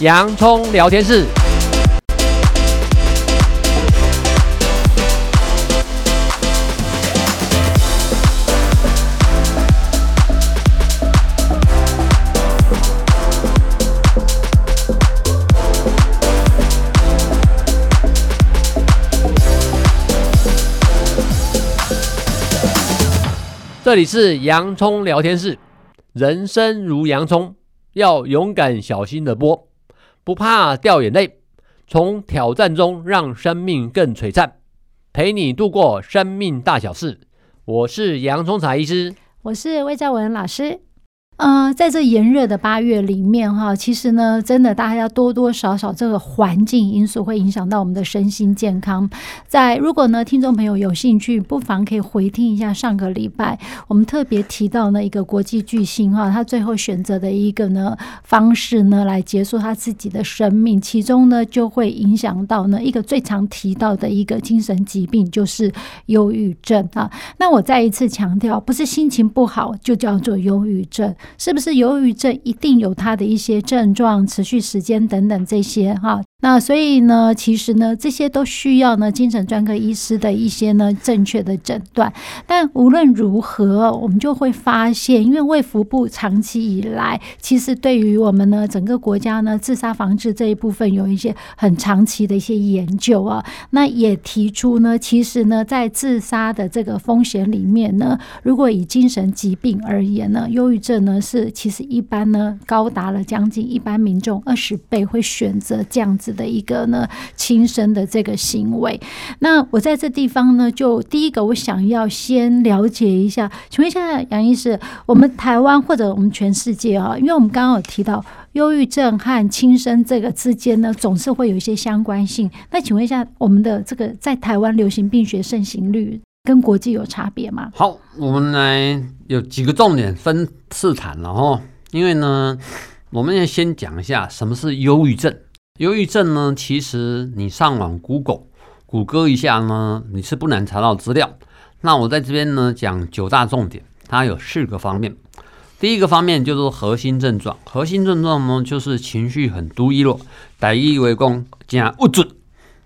洋葱聊天室。这里是洋葱聊天室，人生如洋葱，要勇敢小心的剥，不怕掉眼泪，从挑战中让生命更璀璨，陪你度过生命大小事。我是洋葱茶医师，我是魏兆文老师。呃，在这炎热的八月里面，哈，其实呢，真的大家要多多少少这个环境因素会影响到我们的身心健康。在如果呢，听众朋友有兴趣，不妨可以回听一下上个礼拜我们特别提到呢一个国际巨星哈，他最后选择的一个呢方式呢来结束他自己的生命，其中呢就会影响到呢一个最常提到的一个精神疾病，就是忧郁症啊。那我再一次强调，不是心情不好就叫做忧郁症。是不是由于这一定有它的一些症状、持续时间等等这些哈？那所以呢，其实呢，这些都需要呢精神专科医师的一些呢正确的诊断。但无论如何，我们就会发现，因为卫福部长期以来，其实对于我们呢整个国家呢自杀防治这一部分有一些很长期的一些研究啊。那也提出呢，其实呢在自杀的这个风险里面呢，如果以精神疾病而言呢，忧郁症呢是其实一般呢高达了将近一般民众二十倍会选择这样子。子的一个呢，轻生的这个行为。那我在这地方呢，就第一个，我想要先了解一下，请问一下杨医师，我们台湾或者我们全世界啊，因为我们刚刚有提到忧郁症和轻生这个之间呢，总是会有一些相关性。那请问一下，我们的这个在台湾流行病学盛行率跟国际有差别吗？好，我们来有几个重点分次谈了哈，因为呢，我们要先讲一下什么是忧郁症。忧郁症呢，其实你上网 Google 谷歌一下呢，你是不难查到资料。那我在这边呢讲九大重点，它有四个方面。第一个方面就是核心症状，核心症状呢就是情绪很低落，台语为讲加不准。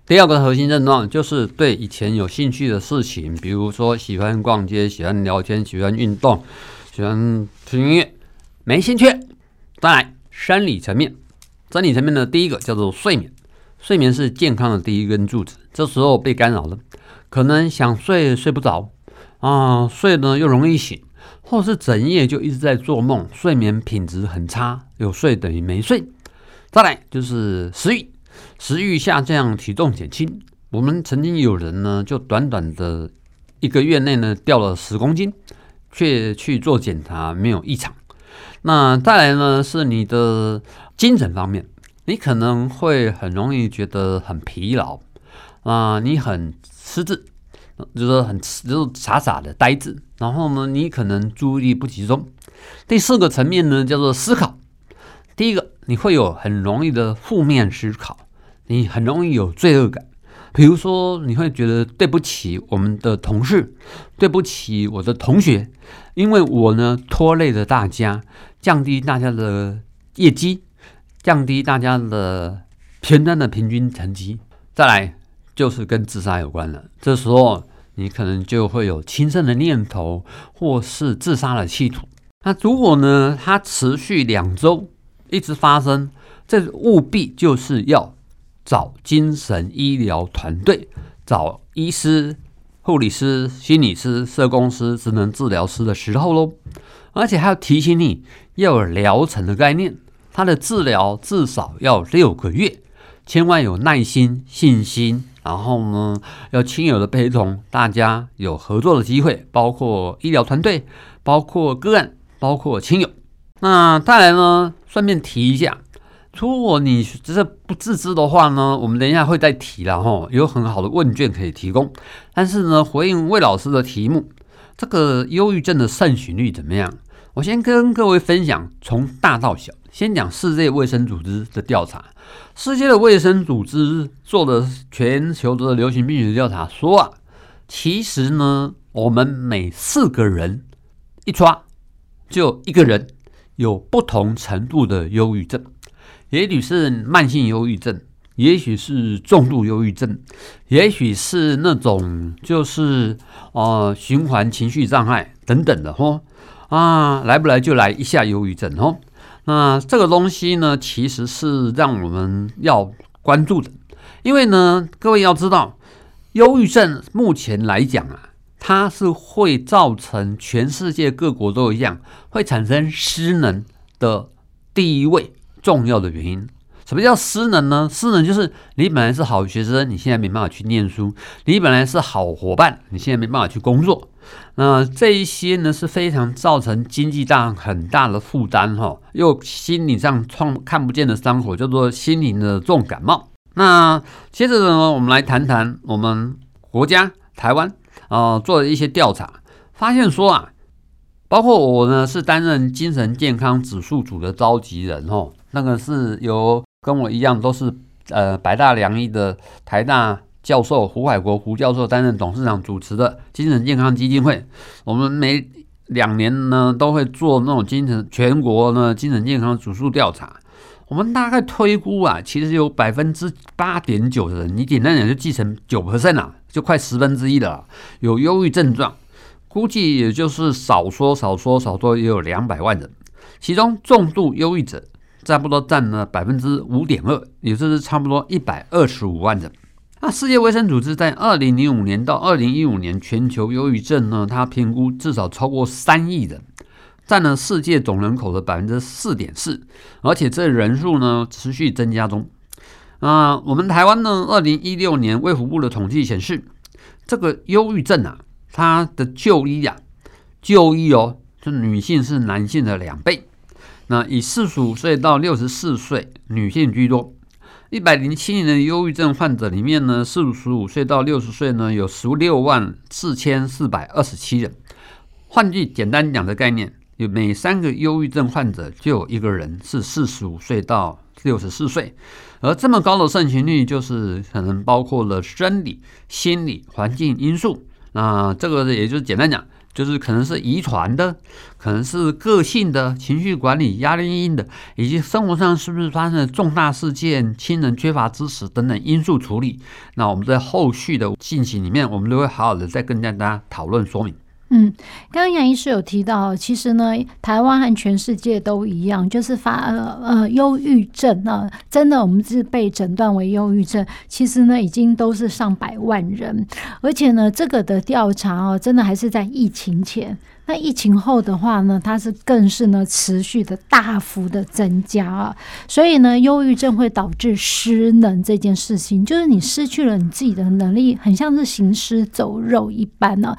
第二个核心症状就是对以前有兴趣的事情，比如说喜欢逛街、喜欢聊天、喜欢运动、喜欢听音乐，没兴趣。再来，生理层面。生理层面的第一个叫做睡眠，睡眠是健康的第一根柱子。这时候被干扰了，可能想睡睡不着啊，睡呢又容易醒，或是整夜就一直在做梦，睡眠品质很差，有睡等于没睡。再来就是食欲，食欲下降，体重减轻。我们曾经有人呢，就短短的一个月内呢掉了十公斤，却去做检查没有异常。那再来呢是你的。精神方面，你可能会很容易觉得很疲劳啊，你很失智，就是很就是傻傻的呆滞。然后呢，你可能注意力不集中。第四个层面呢，叫做思考。第一个，你会有很容易的负面思考，你很容易有罪恶感。比如说，你会觉得对不起我们的同事，对不起我的同学，因为我呢拖累了大家，降低大家的业绩。降低大家的全单的平均成绩，再来就是跟自杀有关了。这时候你可能就会有轻生的念头，或是自杀的企图。那如果呢，它持续两周一直发生，这务必就是要找精神医疗团队，找医师、护理师、心理师、社工师、职能治疗师的时候喽。而且还要提醒你要有疗程的概念。他的治疗至少要六个月，千万有耐心、信心，然后呢，要亲友的陪同，大家有合作的机会，包括医疗团队，包括个案，包括亲友。那再来呢，顺便提一下，如果你只是不自知的话呢，我们等一下会再提了哈，有很好的问卷可以提供。但是呢，回应魏老师的题目，这个忧郁症的盛行率怎么样？我先跟各位分享，从大到小。先讲世界卫生组织的调查，世界的卫生组织做的全球的流行病学调查说啊，其实呢，我们每四个人一抓就一个人有不同程度的忧郁症，也许是慢性忧郁症，也许是重度忧郁症，也许是那种就是呃循环情绪障碍等等的吼啊，来不来就来一下忧郁症哦。那这个东西呢，其实是让我们要关注的，因为呢，各位要知道，忧郁症目前来讲啊，它是会造成全世界各国都一样，会产生失能的第一位重要的原因。什么叫失能呢？失能就是你本来是好学生，你现在没办法去念书；你本来是好伙伴，你现在没办法去工作。那这一些呢，是非常造成经济上很大的负担哈，又心理上创看不见的伤口，叫做心灵的重感冒。那接着呢，我们来谈谈我们国家台湾啊、呃、做的一些调查，发现说啊，包括我呢是担任精神健康指数组的召集人哈，那个是由跟我一样都是呃百大良医的台大。教授胡海国胡教授担任董事长主持的精神健康基金会，我们每两年呢都会做那种精神全国呢精神健康指数调查。我们大概推估啊，其实有百分之八点九的人，你简单讲就记成九 percent 啊，就快十分之一了，有忧郁症状。估计也就是少说少说少说也有两百万人，其中重度忧郁者差不多占了百分之五点二，也就是差不多一百二十五万人。那世界卫生组织在二零零五年到二零一五年全球忧郁症呢，它评估至少超过三亿人，占了世界总人口的百分之四点四，而且这人数呢持续增加中。啊，我们台湾呢，二零一六年卫福部的统计显示，这个忧郁症啊，它的就医啊，就医哦，是女性是男性的两倍。那以四十五岁到六十四岁女性居多。一百零七年的忧郁症患者里面呢，四十五岁到六十岁呢，有十六万四千四百二十七人。换句简单讲的概念，有每三个忧郁症患者就有一个人是四十五岁到六十四岁。而这么高的盛行率，就是可能包括了生理、心理、环境因素。那这个也就是简单讲。就是可能是遗传的，可能是个性的、情绪管理、压力因的，以及生活上是不是发生了重大事件、亲人缺乏支持等等因素处理。那我们在后续的进行里面，我们都会好好的再跟大家讨论说明。嗯，刚刚杨医师有提到，其实呢，台湾和全世界都一样，就是发呃呃忧郁症啊，真的我们是被诊断为忧郁症，其实呢已经都是上百万人，而且呢这个的调查哦，真的还是在疫情前。那疫情后的话呢，它是更是呢持续的大幅的增加啊，所以呢，忧郁症会导致失能这件事情，就是你失去了你自己的能力，很像是行尸走肉一般呢。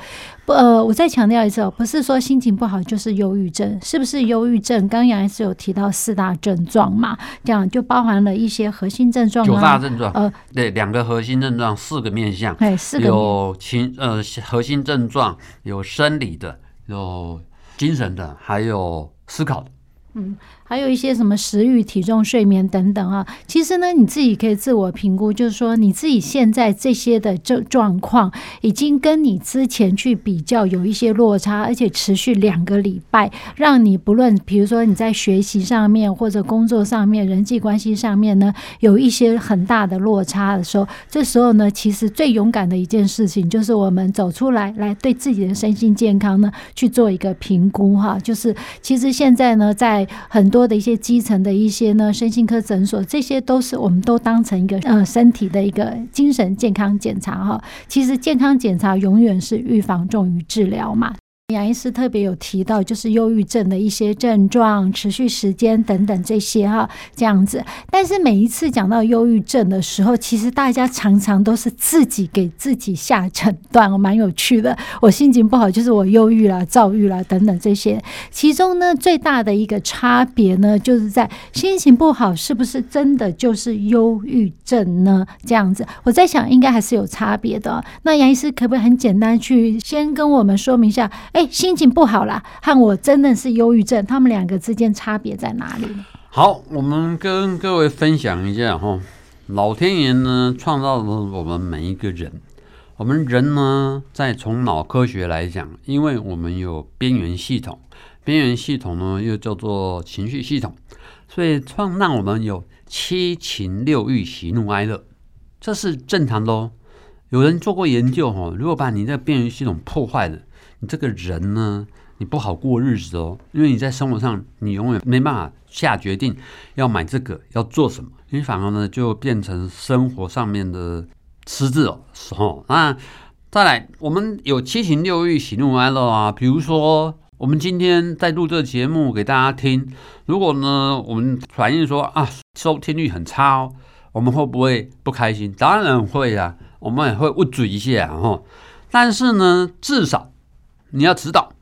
不，呃，我再强调一次哦，不是说心情不好就是忧郁症，是不是忧郁症？刚刚杨医师有提到四大症状嘛，这样就包含了一些核心症状，九大症状，呃，对，两个核心症状，四个面向，对，四个有情呃核心症状，有生理的。有精神的，还有思考的，嗯。还有一些什么食欲、体重、睡眠等等啊，其实呢，你自己可以自我评估，就是说你自己现在这些的这状况，已经跟你之前去比较有一些落差，而且持续两个礼拜，让你不论比如说你在学习上面或者工作上面、人际关系上面呢，有一些很大的落差的时候，这时候呢，其实最勇敢的一件事情，就是我们走出来，来对自己的身心健康呢去做一个评估哈，就是其实现在呢，在很多。的一些基层的一些呢，身心科诊所，这些都是我们都当成一个呃身体的一个精神健康检查哈。其实健康检查永远是预防重于治疗嘛。杨医师特别有提到，就是忧郁症的一些症状、持续时间等等这些哈，这样子。但是每一次讲到忧郁症的时候，其实大家常常都是自己给自己下诊断，蛮有趣的。我心情不好，就是我忧郁啦、躁郁啦等等这些。其中呢，最大的一个差别呢，就是在心情不好是不是真的就是忧郁症呢？这样子，我在想应该还是有差别的。那杨医师可不可以很简单去先跟我们说明一下？哎。心情不好了，和我真的是忧郁症，他们两个之间差别在哪里？好，我们跟各位分享一下哈，老天爷呢创造了我们每一个人，我们人呢在从脑科学来讲，因为我们有边缘系统，边缘系统呢又叫做情绪系统，所以创让我们有七情六欲、喜怒哀乐，这是正常的哦。有人做过研究哦，如果把你这边缘系统破坏了，你这个人呢，你不好过日子哦，因为你在生活上你永远没办法下决定要买这个要做什么，你反而呢就变成生活上面的失智哦。时候，那再来，我们有七情六欲、喜怒哀乐啊，比如说我们今天在录这个节目给大家听，如果呢我们反映说啊收听率很差哦，我们会不会不开心？当然会啊。我们也会捂嘴一下哈，但是呢，至少你要知道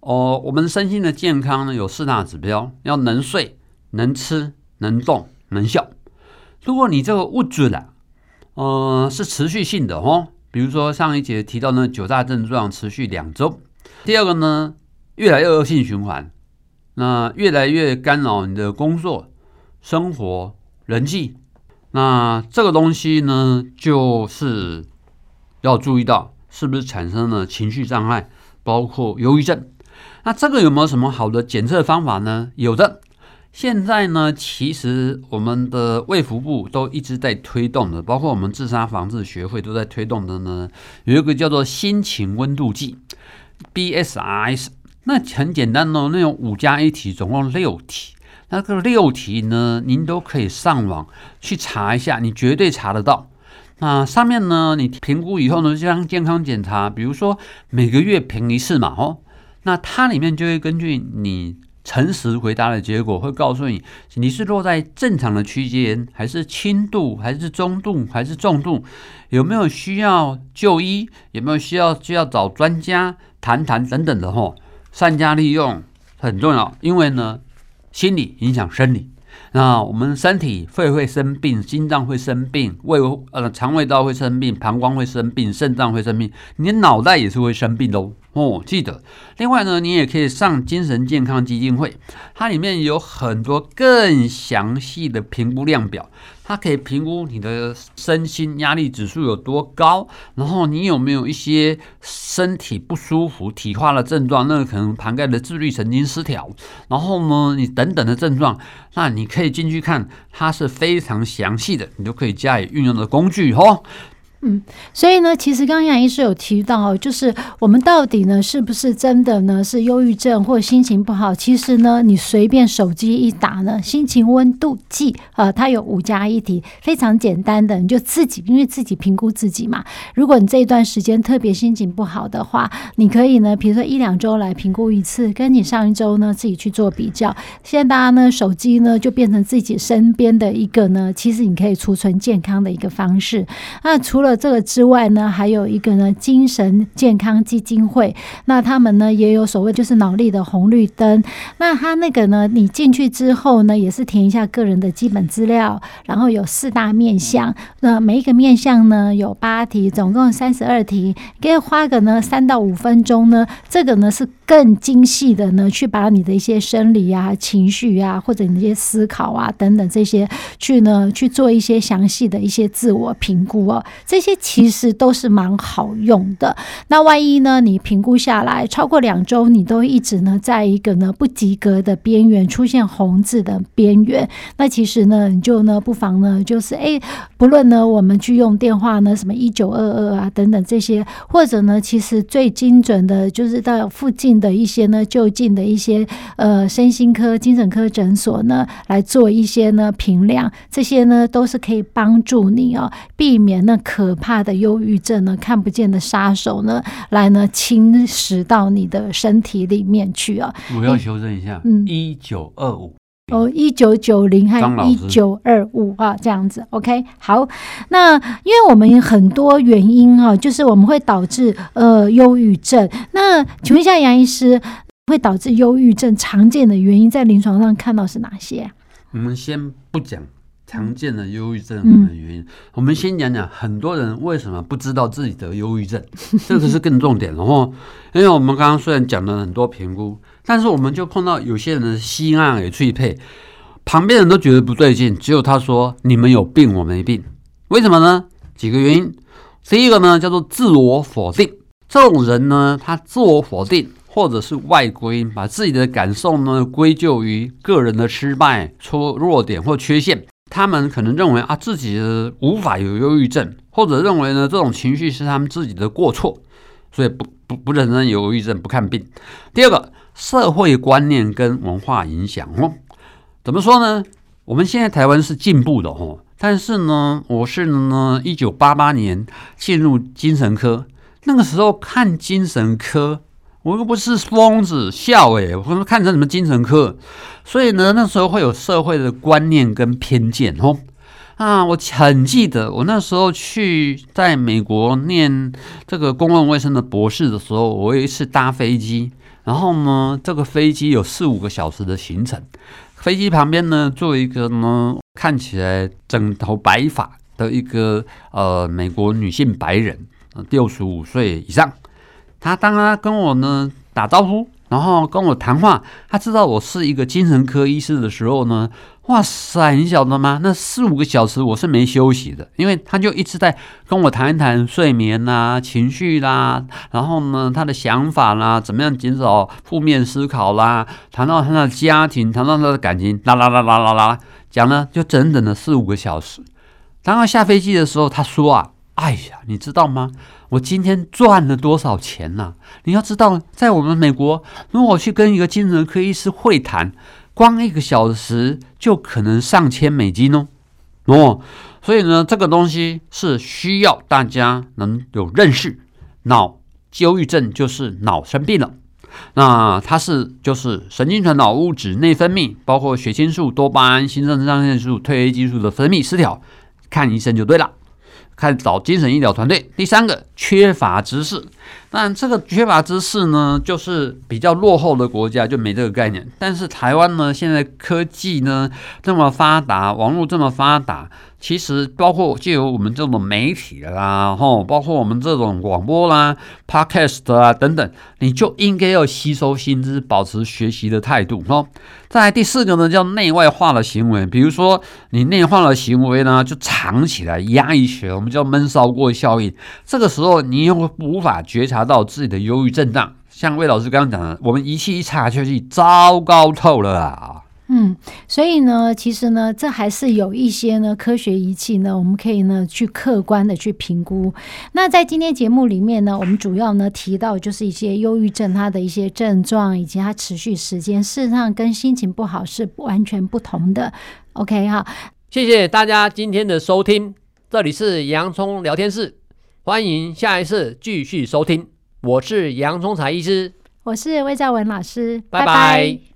哦，我们身心的健康呢有四大指标，要能睡、能吃、能动、能笑。如果你这个捂嘴了，呃，是持续性的哦，比如说上一节提到那九大症状持续两周。第二个呢，越来越恶性循环，那越来越干扰你的工作、生活、人际。那这个东西呢，就是要注意到是不是产生了情绪障碍，包括忧郁症。那这个有没有什么好的检测方法呢？有的。现在呢，其实我们的卫福部都一直在推动的，包括我们自杀防治学会都在推动的呢。有一个叫做心情温度计 （B S I S），那很简单哦，那种五加一题，总共六题。那个六题呢，您都可以上网去查一下，你绝对查得到。那上面呢，你评估以后呢，就像健康检查，比如说每个月评一次嘛，哦，那它里面就会根据你诚实回答的结果，会告诉你你是落在正常的区间，还是轻度，还是中度，还是重度，有没有需要就医，有没有需要需要找专家谈谈等等的，哦，善加利用很重要，因为呢。心理影响生理，那我们身体肺会生病，心脏会生病，胃呃肠胃道会生病，膀胱会生病，肾脏会生病，你的脑袋也是会生病的哦。哦，记得。另外呢，你也可以上精神健康基金会，它里面有很多更详细的评估量表，它可以评估你的身心压力指数有多高，然后你有没有一些身体不舒服、体化的症状，那个可能涵盖的自律神经失调，然后呢，你等等的症状，那你可以可以进去看，它是非常详细的，你就可以加以运用的工具哦。嗯，所以呢，其实刚刚杨医师有提到，就是我们到底呢，是不是真的呢是忧郁症或心情不好？其实呢，你随便手机一打呢，心情温度计啊，它有五加一题，非常简单的，你就自己因为自己评估自己嘛。如果你这一段时间特别心情不好的话，你可以呢，比如说一两周来评估一次，跟你上一周呢自己去做比较。现在大家呢，手机呢就变成自己身边的一个呢，其实你可以储存健康的一个方式。那除了这个之外呢，还有一个呢，精神健康基金会。那他们呢也有所谓就是脑力的红绿灯。那他那个呢，你进去之后呢，也是填一下个人的基本资料，然后有四大面向。那每一个面向呢有八题，总共三十二题，可以花个呢三到五分钟呢。这个呢是更精细的呢，去把你的一些生理啊、情绪啊，或者你一些思考啊等等这些，去呢去做一些详细的一些自我评估哦。这这些其实都是蛮好用的。那万一呢，你评估下来超过两周，你都一直呢在一个呢不及格的边缘，出现红字的边缘，那其实呢，你就呢不妨呢就是哎，不论呢我们去用电话呢什么一九二二啊等等这些，或者呢其实最精准的就是到附近的一些呢就近的一些呃身心科、精神科诊所呢来做一些呢评量，这些呢都是可以帮助你哦，避免那可。可怕的忧郁症呢，看不见的杀手呢，来呢侵蚀到你的身体里面去啊！我要修正一下，嗯，一九二五哦，一九九零还一九二五啊，这样子，OK，好。那因为我们很多原因啊，就是我们会导致呃忧郁症。那请问一下杨医师，会导致忧郁症常见的原因在临床上看到是哪些？我们先不讲。常见的忧郁症的原因，嗯、我们先讲讲很多人为什么不知道自己得忧郁症，这个是更重点。然后，因为我们刚刚虽然讲了很多评估，但是我们就碰到有些人的心案也脆配，旁边人都觉得不对劲，只有他说：“你们有病，我没病。”为什么呢？几个原因。第一个呢，叫做自我否定。这种人呢，他自我否定，或者是外归，把自己的感受呢归咎于个人的失败、出弱点或缺陷。他们可能认为啊，自己无法有忧郁症，或者认为呢，这种情绪是他们自己的过错，所以不不不认真忧郁症，不看病。第二个，社会观念跟文化影响哦，怎么说呢？我们现在台湾是进步的哦，但是呢，我是呢，一九八八年进入精神科，那个时候看精神科。我又不是疯子，笑诶，我说看成什么精神科，所以呢，那时候会有社会的观念跟偏见哦。啊，我很记得我那时候去在美国念这个公共卫生的博士的时候，我有一次搭飞机，然后呢，这个飞机有四五个小时的行程，飞机旁边呢坐一个呢看起来整头白发的一个呃美国女性白人，六十五岁以上。他当他跟我呢打招呼，然后跟我谈话，他知道我是一个精神科医师的时候呢，哇塞，你晓得吗？那四五个小时我是没休息的，因为他就一直在跟我谈一谈睡眠啦、情绪啦，然后呢他的想法啦，怎么样减少负面思考啦，谈到他的家庭，谈到他的感情，啦啦啦啦啦啦，讲了就整整的四五个小时。当他下飞机的时候，他说啊。哎呀，你知道吗？我今天赚了多少钱呢？你要知道，在我们美国，如果去跟一个精神科医师会谈，光一个小时就可能上千美金哦。哦，所以呢，这个东西是需要大家能有认识。脑忧郁症就是脑生病了，那它是就是神经传导物质内分泌，包括血清素、多巴胺、新生上腺素、褪黑激素的分泌失调，看医生就对了。开始找精神医疗团队。第三个，缺乏知识。但这个缺乏知识呢，就是比较落后的国家就没这个概念。但是台湾呢，现在科技呢这么发达，网络这么发达。其实包括就有我们这种媒体啦，吼，包括我们这种广播啦、Podcast 啊等等，你就应该要吸收新知，保持学习的态度，吼。再来第四个呢，叫内外化的行为，比如说你内化的行为呢，就藏起来、压抑起来，我们叫闷烧锅效应。这个时候你又无法觉察到自己的忧郁症状，像魏老师刚刚讲的，我们仪器一查就是，糟糕透了啊！嗯，所以呢，其实呢，这还是有一些呢科学仪器呢，我们可以呢去客观的去评估。那在今天节目里面呢，我们主要呢提到就是一些忧郁症它的一些症状以及它持续时间，事实上跟心情不好是完全不同的。OK 哈，谢谢大家今天的收听，这里是洋葱聊天室，欢迎下一次继续收听。我是杨忠才医师，我是魏兆文老师，拜拜。拜拜。